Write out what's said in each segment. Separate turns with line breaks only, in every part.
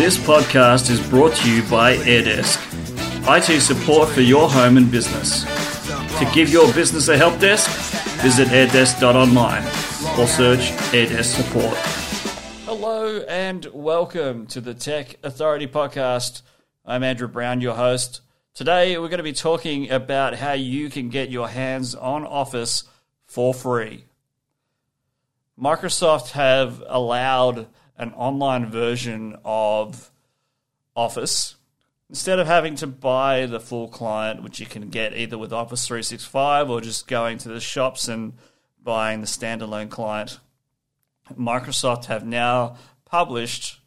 This podcast is brought to you by AirDesk, IT support for your home and business. To give your business a help desk, visit airdesk.online or search AirDesk support.
Hello and welcome to the Tech Authority Podcast. I'm Andrew Brown, your host. Today we're going to be talking about how you can get your hands on Office for free. Microsoft have allowed an online version of Office instead of having to buy the full client, which you can get either with Office 365 or just going to the shops and buying the standalone client. Microsoft have now published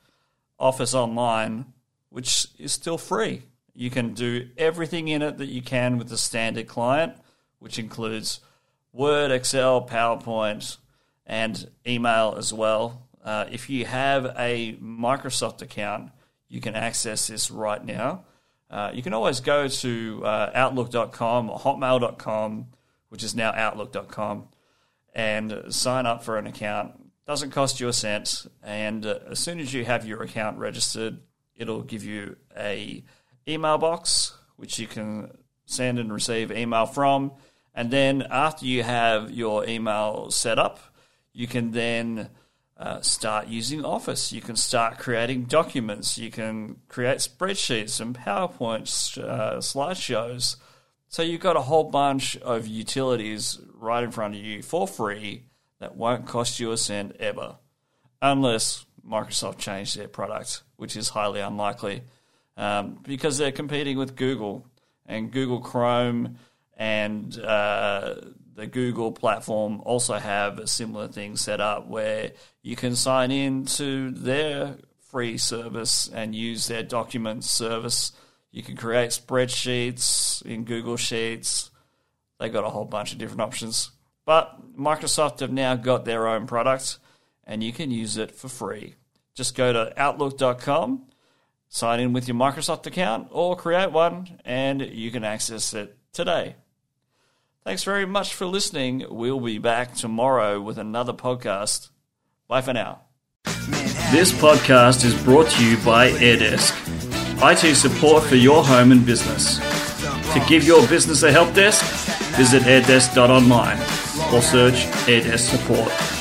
Office Online, which is still free. You can do everything in it that you can with the standard client, which includes Word, Excel, PowerPoint, and email as well. Uh, if you have a Microsoft account, you can access this right now. Uh, you can always go to uh, Outlook.com or Hotmail.com, which is now Outlook.com, and sign up for an account. Doesn't cost you a cent, and uh, as soon as you have your account registered, it'll give you a email box which you can send and receive email from. And then after you have your email set up, you can then uh, start using Office. You can start creating documents. You can create spreadsheets and PowerPoints, uh, slideshows. So you've got a whole bunch of utilities right in front of you for free that won't cost you a cent ever, unless Microsoft changed their product, which is highly unlikely um, because they're competing with Google and Google Chrome and uh, the Google platform also have a similar thing set up where you can sign in to their free service and use their documents service. You can create spreadsheets in Google Sheets. They got a whole bunch of different options. But Microsoft have now got their own product and you can use it for free. Just go to outlook.com, sign in with your Microsoft account, or create one, and you can access it today. Thanks very much for listening. We'll be back tomorrow with another podcast. Bye for now.
This podcast is brought to you by AirDesk, IT support for your home and business. To give your business a help desk, visit airdesk.online or search AirDesk support.